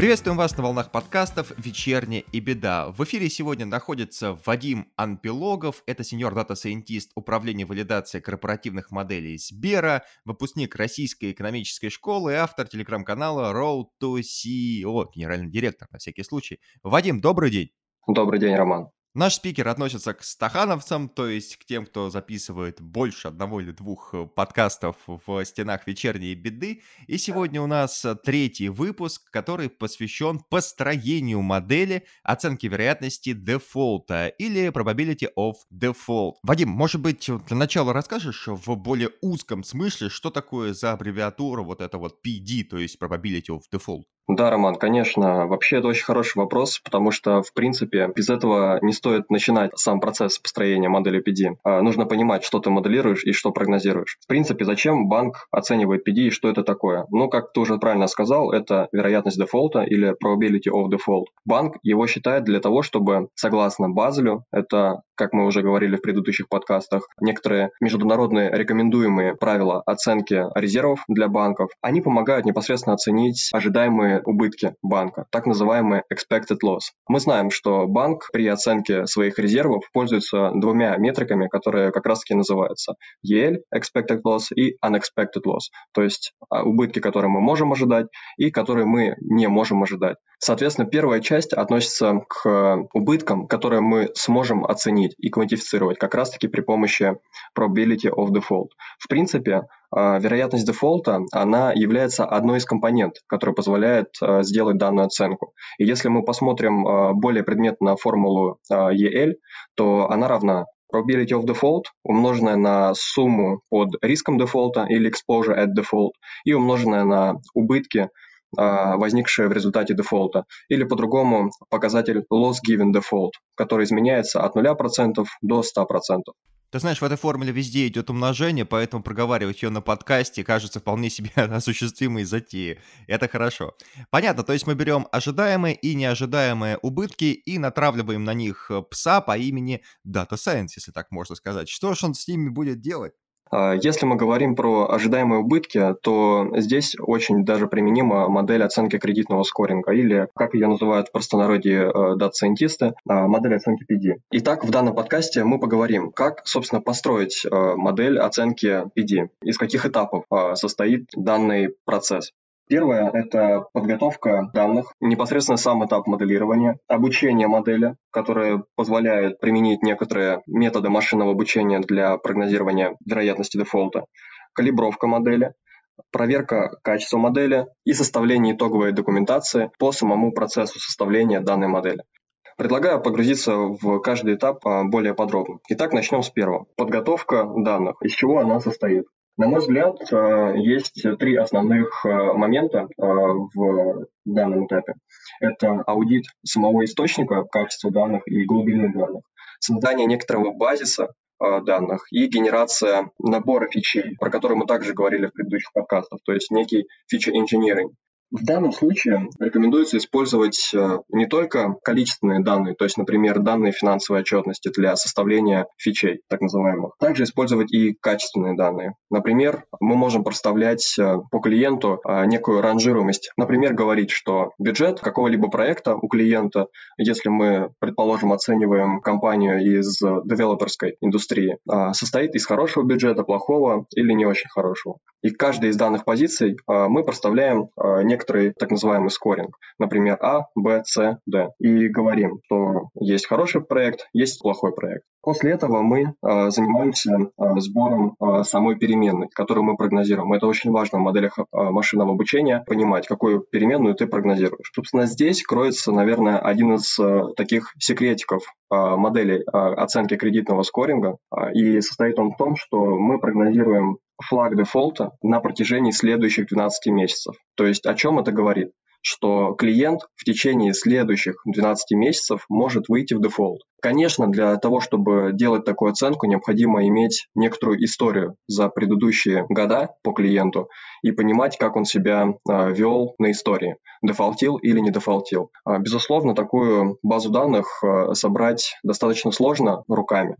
Приветствуем вас на волнах подкастов «Вечерняя беда». В эфире сегодня находится Вадим Анпилогов, это senior data scientist управления валидацией корпоративных моделей Сбера, выпускник Российской экономической школы и автор телеграм-канала Road to CEO, генеральный директор на всякий случай. Вадим, добрый день. Добрый день, Роман. Наш спикер относится к стахановцам, то есть к тем, кто записывает больше одного или двух э, подкастов в стенах вечерней беды. И сегодня у нас э, третий выпуск, который посвящен построению модели оценки вероятности дефолта или probability of default. Вадим, может быть, для начала расскажешь в более узком смысле, что такое за аббревиатура вот это вот PD, то есть probability of default? Да, Роман, конечно. Вообще это очень хороший вопрос, потому что, в принципе, без этого не стоит начинать сам процесс построения модели PD. А, нужно понимать, что ты моделируешь и что прогнозируешь. В принципе, зачем банк оценивает PD и что это такое? Ну, как ты уже правильно сказал, это вероятность дефолта или probability of default. Банк его считает для того, чтобы, согласно Базелю, это как мы уже говорили в предыдущих подкастах, некоторые международные рекомендуемые правила оценки резервов для банков, они помогают непосредственно оценить ожидаемые убытки банка, так называемые expected loss. Мы знаем, что банк при оценке своих резервов пользуется двумя метриками, которые как раз-таки называются EL, expected loss, и unexpected loss, то есть а, убытки, которые мы можем ожидать и которые мы не можем ожидать. Соответственно, первая часть относится к убыткам, которые мы сможем оценить и квантифицировать как раз-таки при помощи probability of default. В принципе, а, вероятность дефолта, она является одной из компонент, которая позволяет а, сделать данную оценку. И если мы посмотрим более предметно на формулу EL, то она равна probability of default, умноженная на сумму под риском дефолта или exposure at default, и умноженная на убытки, а, возникшее в результате дефолта, или по-другому показатель loss given default, который изменяется от 0% до 100%. Ты знаешь, в этой формуле везде идет умножение, поэтому проговаривать ее на подкасте кажется вполне себе осуществимой затеей. Это хорошо. Понятно, то есть мы берем ожидаемые и неожидаемые убытки и натравливаем на них пса по имени Data Science, если так можно сказать. Что же он с ними будет делать? А, если мы говорим про ожидаемые убытки, то здесь очень даже применима модель оценки кредитного скоринга или, как ее называют в простонародье э, дата-сайентисты, а, модель оценки PD. Итак, в данном подкасте мы поговорим, как, собственно, построить э, модель оценки PD, из каких этапов э, состоит данный процесс. Первое – это подготовка данных, непосредственно сам этап моделирования, обучение модели, которое позволяет применить некоторые методы машинного обучения для прогнозирования вероятности дефолта, калибровка модели, проверка качества модели и составление итоговой документации по самому процессу составления данной модели. Предлагаю погрузиться в каждый этап а, более подробно. Итак, начнем с первого. Подготовка данных. Из чего она состоит? На мой взгляд, э, есть три основных э, момента э, в данном этапе. Это аудит самого источника, качества данных и глубины данных, создание некоторого базиса данных и генерация набора фичей, про которые мы также говорили в предыдущих подкастах, то есть некий engineering. В данном случае рекомендуется использовать э, не только количественные данные, то есть, например, данные финансовой отчетности для составления фичей, так называемых. Также использовать и качественные данные. Например, мы можем проставлять э, по клиенту э, некую ранжируемость. Например, говорить, что бюджет какого-либо проекта у клиента, если мы, предположим, оцениваем компанию из девелоперской индустрии, состоит из хорошего бюджета, плохого или не очень хорошего. И каждой из данных позиций мы проставляем некую некоторый так называемый скоринг, например, А, Б, С, Д, и говорим, что есть хороший проект, есть плохой проект. После этого мы э, занимаемся э, сбором э, самой переменной, которую мы прогнозируем. Это очень важно в моделях машинного обучения, понимать, какую переменную ты прогнозируешь. Собственно, здесь кроется, наверное, один из таких секретиков моделей оценки кредитного скоринга, и состоит он в том, что мы прогнозируем флаг дефолта на протяжении следующих 12 месяцев. То есть о чем это говорит? Что клиент в течение следующих 12 месяцев может выйти в дефолт. Конечно, для того, чтобы делать такую оценку, необходимо иметь некоторую историю за предыдущие года по клиенту и понимать, как он себя э, вел на истории, дефолтил или не дефолтил. А, безусловно, такую базу данных э, собрать достаточно сложно руками,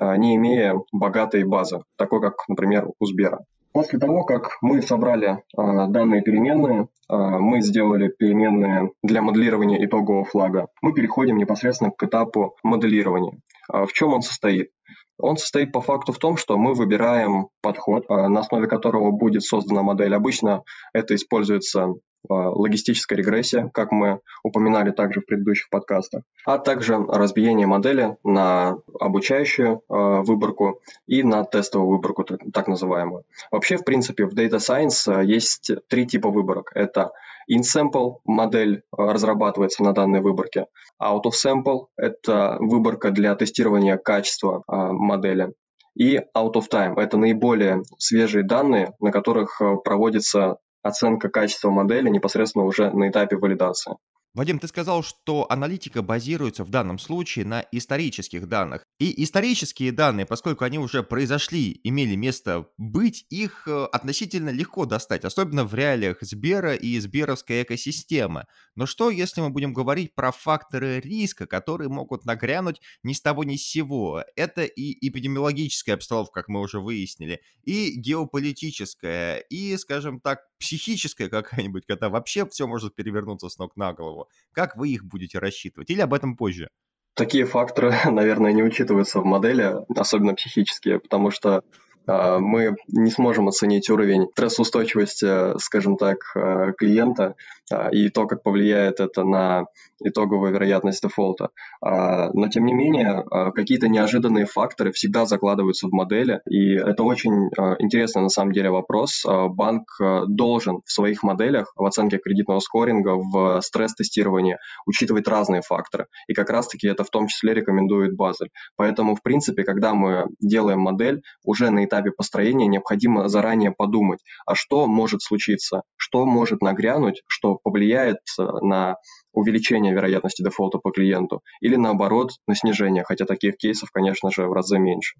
не имея богатой базы, такой как, например, у Сбера. После того, как мы собрали э, данные переменные, э, мы сделали переменные для моделирования итогового флага, мы переходим непосредственно к этапу моделирования. Э, в чем он состоит? Он состоит по факту в том, что мы выбираем подход, на основе которого будет создана модель. Обычно это используется логистическая регрессия, как мы упоминали также в предыдущих подкастах, а также разбиение модели на обучающую э, выборку и на тестовую выборку, так называемую. Вообще, в принципе, в Data Science э, есть три типа выборок. Это in-sample модель э, разрабатывается на данной выборке, out of sample – это выборка для тестирования качества модели, и out of time – это наиболее свежие данные, на которых проводится оценка качества модели непосредственно уже на этапе валидации. Вадим, ты сказал, что аналитика базируется в данном случае на исторических данных. И исторические данные, поскольку они уже произошли, имели место быть, их э, относительно легко достать, особенно в реалиях Сбера и Сберовской экосистемы. Но что, если мы будем говорить про факторы риска, которые могут нагрянуть ни с того ни с сего? Это и эпидемиологическая обстановка, как мы уже выяснили, и геополитическая, и, скажем так, психическая какая-нибудь, когда вообще все может перевернуться с ног на голову. Как вы их будете рассчитывать? Или об этом позже? Такие факторы, наверное, не учитываются в модели, особенно психические, потому что мы не сможем оценить уровень стрессоустойчивости, скажем так, а, клиента а, и то, как повлияет это на итоговую вероятность дефолта. Но, тем не менее, какие-то неожиданные факторы всегда закладываются в модели, и это очень интересный на самом деле вопрос. Банк должен в своих моделях, в оценке кредитного скоринга, в стресс-тестировании учитывать разные факторы. И как раз-таки это в том числе рекомендует Базель. Поэтому, в принципе, когда мы делаем модель, уже на этапе построения необходимо заранее подумать, а что может случиться, что может нагрянуть, что повлияет э, на увеличение вероятности дефолта по клиенту, или наоборот, на снижение, хотя таких кейсов, конечно же, в разы меньше.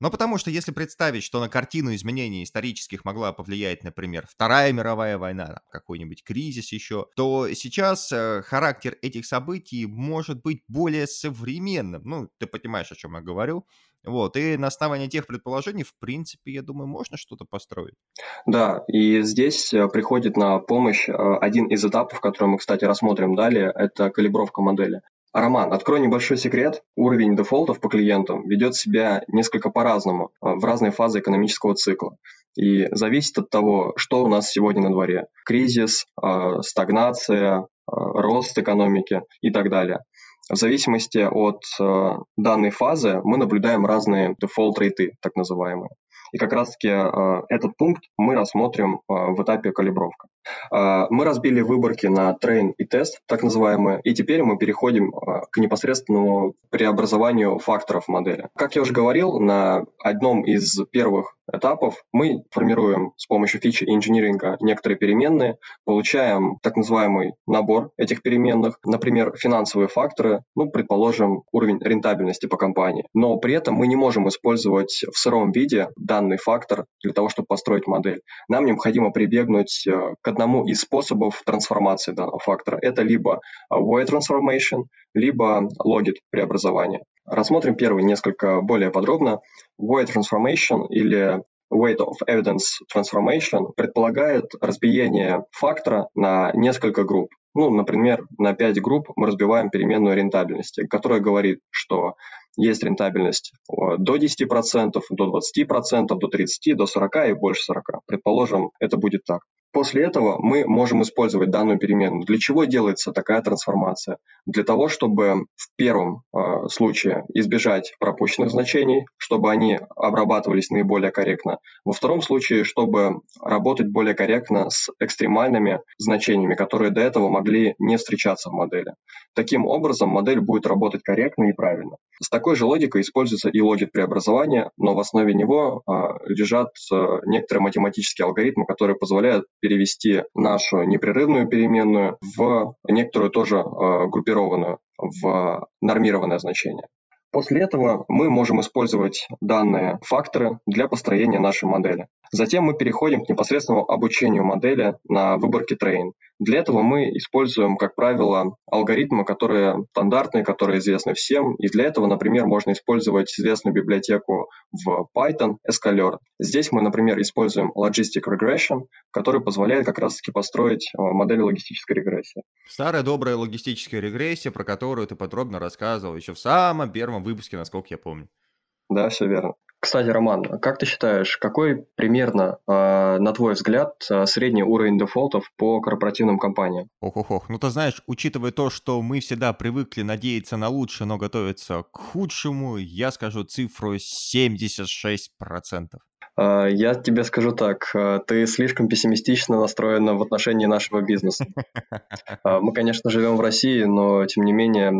Но потому что если представить, что на картину изменений исторических могла повлиять, например, Вторая мировая война, какой-нибудь кризис еще, то сейчас э, характер этих событий может быть более современным. Ну, ты понимаешь, о чем я говорю. Вот, и на основании тех предположений, в принципе, я думаю, можно что-то построить. Да, и здесь э, приходит на помощь э, один из этапов, который мы, кстати, рассмотрим далее, это калибровка модели. Роман, открой небольшой секрет. Уровень дефолтов по клиентам ведет себя несколько по-разному а, в разные фазы экономического цикла. И зависит от того, что у нас сегодня на дворе. Кризис, стагнация, рост экономики и так далее. В зависимости от данной фазы мы наблюдаем разные дефолт-рейты, так называемые. И как раз-таки этот пункт мы рассмотрим в этапе калибровка. А, мы разбили выборки на train и тест, так называемые, и теперь мы переходим а, к непосредственному преобразованию факторов модели. Как я уже говорил, на одном из первых этапов мы формируем с помощью фичи инжиниринга некоторые переменные, получаем так называемый набор этих переменных, например, финансовые факторы, ну, предположим, уровень рентабельности по компании. Но при этом мы не можем использовать в сыром виде данный фактор для того, чтобы построить модель. Нам необходимо прибегнуть э, к одному из способов трансформации данного фактора. Это либо weight transformation, либо logit преобразование. Рассмотрим первый несколько более подробно. Weight transformation или weight of evidence transformation предполагает разбиение фактора на несколько групп. Ну, например, на 5 групп мы разбиваем переменную рентабельности, которая говорит, что есть рентабельность до 10%, до 20%, до 30%, до 40% и больше 40%. Предположим, это будет так. После этого мы можем использовать данную переменную. Для чего делается такая трансформация? Для того, чтобы в первом э, случае избежать пропущенных значений, чтобы они обрабатывались наиболее корректно. Во втором случае, чтобы работать более корректно с экстремальными значениями, которые до этого могли не встречаться в модели. Таким образом, модель будет работать корректно и правильно. С такой же логикой используется и логик преобразования, но в основе него э, лежат э, некоторые математические алгоритмы, которые позволяют перевести нашу непрерывную переменную в некоторую тоже э, группированную, в нормированное значение. После этого мы можем использовать данные факторы для построения нашей модели. Затем мы переходим к непосредственному обучению модели на выборке train. Для этого мы используем, как правило, алгоритмы, которые стандартные, которые известны всем. И для этого, например, можно использовать известную библиотеку в Python, Escalert. Здесь мы, например, используем Logistic Regression, который позволяет как раз-таки построить э, модели логистической регрессии. Старая добрая логистическая регрессия, про которую ты подробно рассказывал еще в самом первом выпуске, насколько я помню. Да, все верно. Кстати, Роман, как ты считаешь, какой примерно, э, на твой взгляд, э, средний уровень дефолтов по корпоративным компаниям? Ох-ох-ох. Ну, ты знаешь, учитывая то, что мы всегда привыкли надеяться на лучшее, но готовиться к худшему, я скажу цифру 76%. А, я тебе скажу так, а, ты слишком пессимистично настроена в отношении нашего бизнеса. А, мы, конечно, живем в России, но, тем не менее,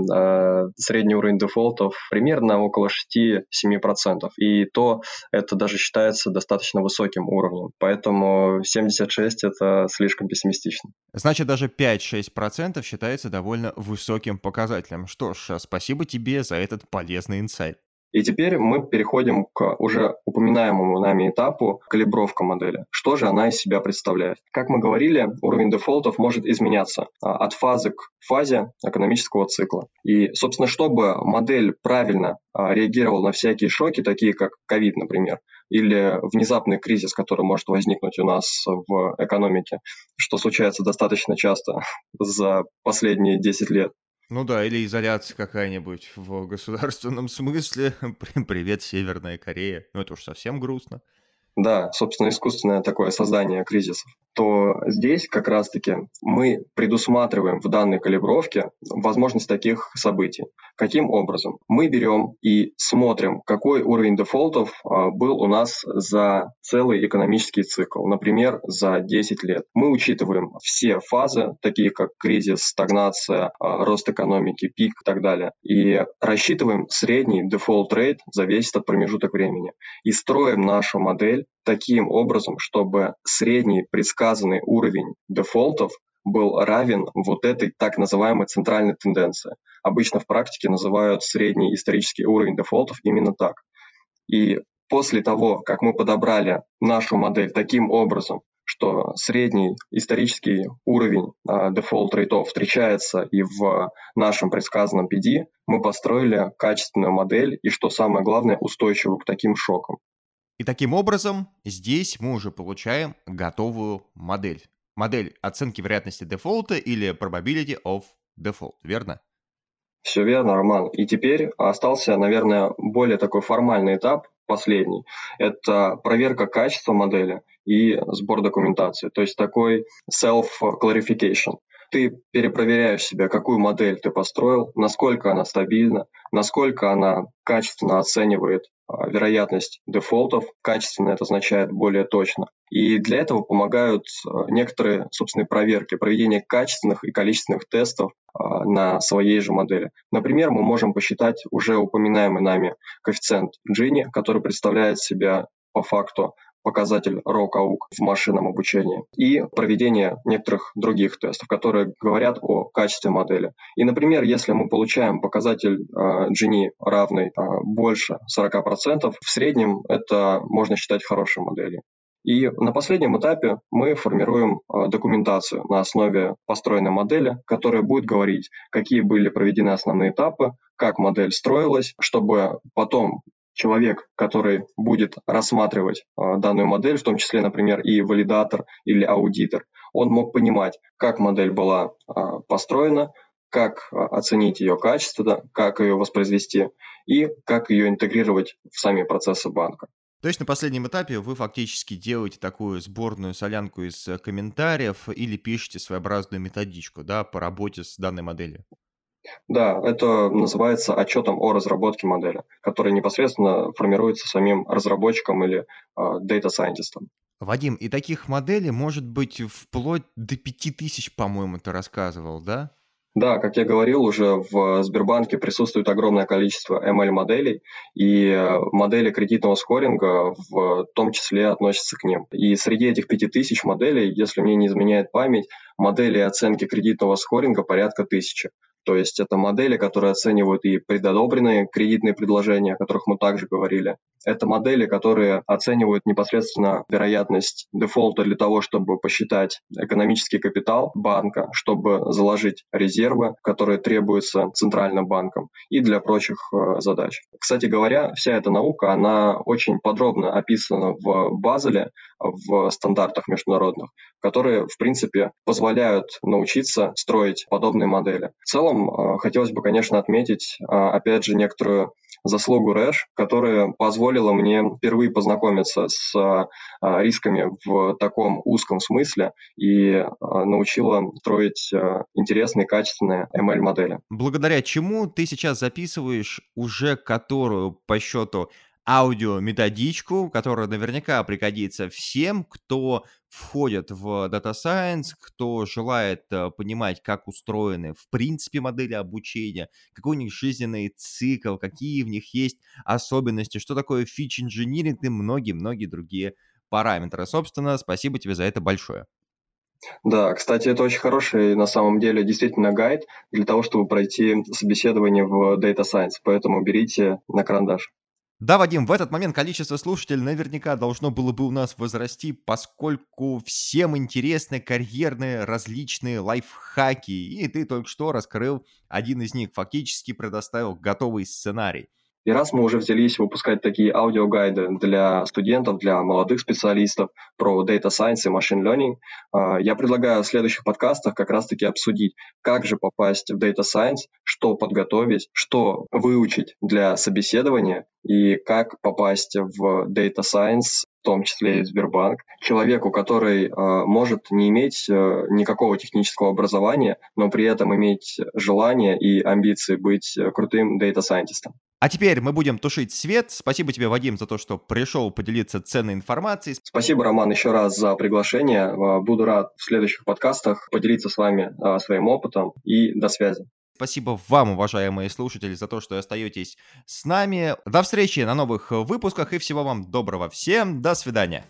средний уровень дефолтов примерно около 6-7%. И то это даже считается достаточно высоким уровнем. Поэтому 76 – это слишком пессимистично. Значит, даже 5-6% считается довольно высоким показателем. Что ж, спасибо тебе за этот полезный инсайт. И теперь мы переходим к уже упоминаемому нами этапу калибровка модели. Что же она из себя представляет? Как мы говорили, уровень дефолтов может изменяться а, от фазы к фазе экономического цикла. И, собственно, чтобы модель правильно а, реагировала на всякие шоки, такие как ковид, например, или внезапный кризис, который может возникнуть у нас в экономике, что случается достаточно часто за последние 10 лет, ну да, или изоляция какая-нибудь в государственном смысле. Привет, Северная Корея. Ну это уж совсем грустно. Да, собственно, искусственное такое создание кризисов то здесь как раз-таки мы предусматриваем в данной калибровке возможность таких событий. Каким образом? Мы берем и смотрим, какой уровень дефолтов а, был у нас за целый экономический цикл, например, за 10 лет. Мы учитываем все фазы, такие как кризис, стагнация, а, рост экономики, пик и так далее, и рассчитываем средний default rate, зависит от промежуток времени, и строим нашу модель таким образом, чтобы средний предсказанный уровень дефолтов был равен вот этой так называемой центральной тенденции. Обычно в практике называют средний исторический уровень дефолтов именно так. И после того, как мы подобрали нашу модель таким образом, что средний исторический уровень дефолт рейтов встречается и в нашем предсказанном PD, мы построили качественную модель и, что самое главное, устойчивую к таким шокам. И таким образом здесь мы уже получаем готовую модель. Модель оценки вероятности дефолта или probability of default, верно? Все верно, Роман. И теперь остался, наверное, более такой формальный этап, последний. Это проверка качества модели и сбор документации. То есть такой self-clarification ты перепроверяешь себя, какую модель ты построил, насколько она стабильна, насколько она качественно оценивает а, вероятность дефолтов. Качественно это означает более точно. И для этого помогают а, некоторые, собственные проверки, проведение качественных и количественных тестов а, на своей же модели. Например, мы можем посчитать уже упоминаемый нами коэффициент Gini, который представляет себя по факту показатель ROC-AUC в машинном обучении и проведение некоторых других тестов, которые говорят о качестве модели. И, например, если мы получаем показатель э, Gini равный э, больше 40%, в среднем это можно считать хорошей моделью. И на последнем этапе мы формируем э, документацию на основе построенной модели, которая будет говорить, какие были проведены основные этапы, как модель строилась, чтобы потом человек, который будет рассматривать э, данную модель, в том числе, например, и валидатор или аудитор, он мог понимать, как модель была э, построена, как э, оценить ее качество, как ее воспроизвести и как ее интегрировать в сами процессы банка. То есть на последнем этапе вы фактически делаете такую сборную солянку из комментариев или пишете своеобразную методичку да, по работе с данной моделью? Да, это называется отчетом о разработке модели, который непосредственно формируется самим разработчиком или э, data scientist. Вадим, и таких моделей может быть вплоть до 5000, по-моему, ты рассказывал, да? Да, как я говорил, уже в Сбербанке присутствует огромное количество ML-моделей, и э, модели кредитного скоринга в том числе относятся к ним. И среди этих 5000 моделей, если мне не изменяет память, моделей оценки кредитного скоринга порядка тысячи. То есть это модели, которые оценивают и предодобренные кредитные предложения, о которых мы также говорили, Это модели, которые оценивают непосредственно вероятность дефолта для того, чтобы посчитать экономический капитал банка, чтобы заложить резервы, которые требуются центральным банком, и для прочих э, задач. Кстати говоря, вся эта наука, она очень подробно описана в Базеле, в стандартах международных, которые, в принципе, позволяют научиться строить подобные модели. В целом, э, хотелось бы, конечно, отметить, э, опять же, некоторую заслугу Рэш, которая позволила мне впервые познакомиться с э, рисками в таком узком смысле и научила строить интересные, качественные ML-модели. Благодаря чему ты сейчас записываешь уже которую по счету аудиометодичку, которая наверняка пригодится всем, кто входит в Data Science, кто желает э, понимать, как устроены в принципе модели обучения, какой у них жизненный цикл, какие в них есть особенности, что такое фич-инжиниринг и многие-многие другие параметры. Собственно, спасибо тебе за это большое. Да, кстати, это очень хороший на самом деле действительно гайд для того, чтобы пройти собеседование в Data Science, поэтому берите на карандаш. Да, Вадим, в этот момент количество слушателей наверняка должно было бы у нас возрасти, поскольку всем интересны карьерные различные лайфхаки, и ты только что раскрыл один из них, фактически предоставил готовый сценарий. И раз мы уже взялись выпускать такие аудиогайды для студентов, для молодых специалистов про Data Science и Machine Learning, а, я предлагаю в следующих подкастах как раз-таки обсудить, как же попасть в Data Science, что подготовить, что выучить для собеседования и как попасть в Data Science в том числе и Сбербанк, человеку, который э, может не иметь э, никакого технического образования, но при этом иметь желание и амбиции быть крутым дата-сайентистом. А теперь мы будем тушить свет. Спасибо тебе, Вадим, за то, что пришел поделиться ценной информацией. Спасибо, Роман, еще раз за приглашение. Э, буду рад в следующих подкастах поделиться с вами э, своим опытом и до связи. Спасибо вам, уважаемые слушатели, за то, что остаетесь с нами. До встречи на новых выпусках и всего вам доброго. Всем до свидания.